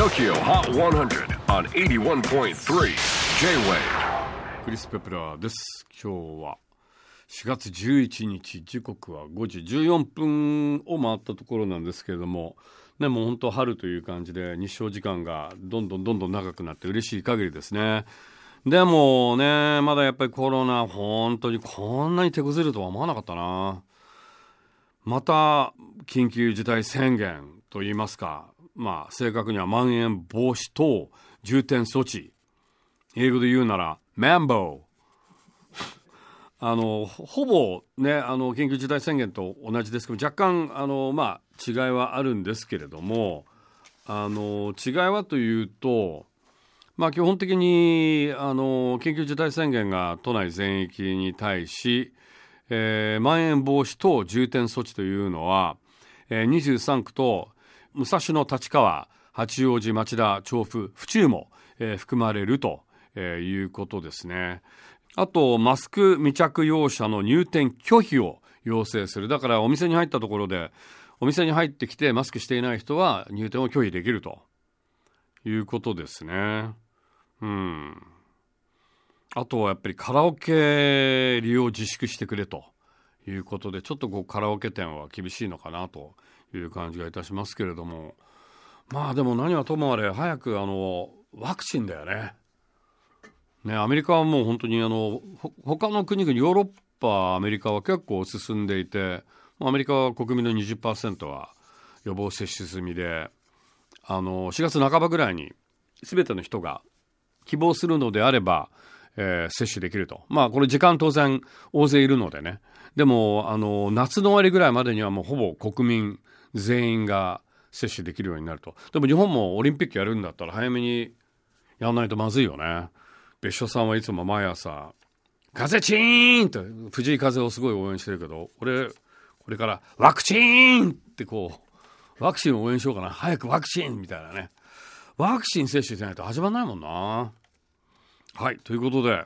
TOKYO HOT 100 on 81.3 J-WAVE クリス・ペプラーです。今日は4月11日。時刻は5時14分を回ったところなんですけれども。ねもう本当春という感じで日照時間がどんどんどんどん長くなって嬉しい限りですね。でもねまだやっぱりコロナ本当にこんなに手こずるとは思わなかったな。また緊急事態宣言といいますか。まあ正確にはまん延防止等重点措置。英語で言うならマンボウあのほぼねあの緊急事態宣言と同じですけど若干あの、まあ、違いはあるんですけれどもあの違いはというと、まあ、基本的にあの緊急事態宣言が都内全域に対し、えー、まん延防止等重点措置というのは、えー、23区と武蔵野立川八王子町田調布府中も、えー、含まれると、えー、いうことですね。あとマスク未着用者の入店拒否を要請するだからお店に入ったところでお店に入ってきてマスクしていない人は入店を拒否できるということですね。うんあとはやっぱりカラオケ利用自粛してくれということでちょっとこうカラオケ店は厳しいのかなという感じがいたしますけれどもまあでも何はともあれ早くあのワクチンだよね。ねアメリカはもう本当にあの他の国々ヨーロッパアメリカは結構進んでいてアメリカは国民の20%は予防接種済みであの4月半ばぐらいに全ての人が希望するのであれば、えー、接種できると。まあこれ時間当然大勢いるのでね。でもあの夏の終わりぐらいまでにはもうほぼ国民全員が接種できるようになると。でも日本もオリンピックやるんだったら早めにやらないとまずいよね。別所さんはいつも毎朝「風チーン!」って藤井風をすごい応援してるけど俺これから「ワクチーン!」ってこうワクチンを応援しようかな。早くワクチンみたいなね。ワクチン接種しないと始まんないもんな。はいということで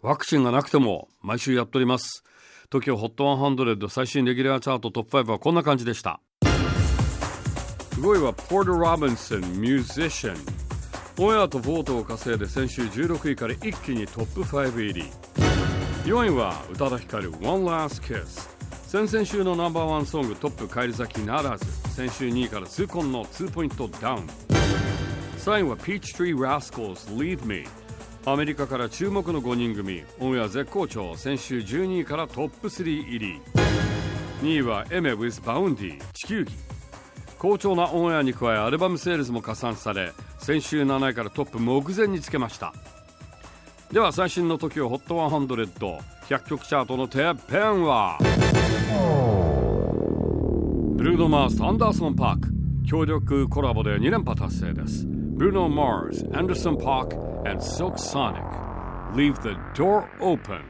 ワクチンがなくても毎週やっております。TOKIOHOT100 最新レギュラーチャートトップ5はこんな感じでした。5位はポート・ロビンソンミュージシャンオンエアとボートを稼いで先週16位から一気にトップ5入り。4位は宇多田ヒカル One Last Kiss 先々週のナンバーワンソングトップ返り咲きならず。先週2位から痛恨の2ポイントダウン。3位は Peachtree Rascals Leave Me アメリカから注目の5人組オンエア絶好調先週12位からトップ3入り。2位はエメ with Bounty 地球儀。好調なオンエアに加えアルバムセールスも加算され先週7位からトップ目前につけました。では最新の TOKIOHOT100100 曲チャートのてっぺんはブルーノ・マースアンダーソン・パーク。協力コラボで2連覇達成です。Bruno Mars, Anderson Pock, and Silk Sonic. Leave the door open.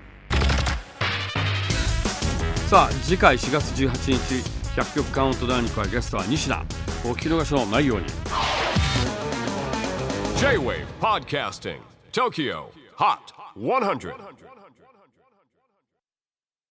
さあ次回4月18日100曲カウントダウンに加えゲストは西田お聞き逃しのないように J-WAVE PODCASTING TOKYO HOT 100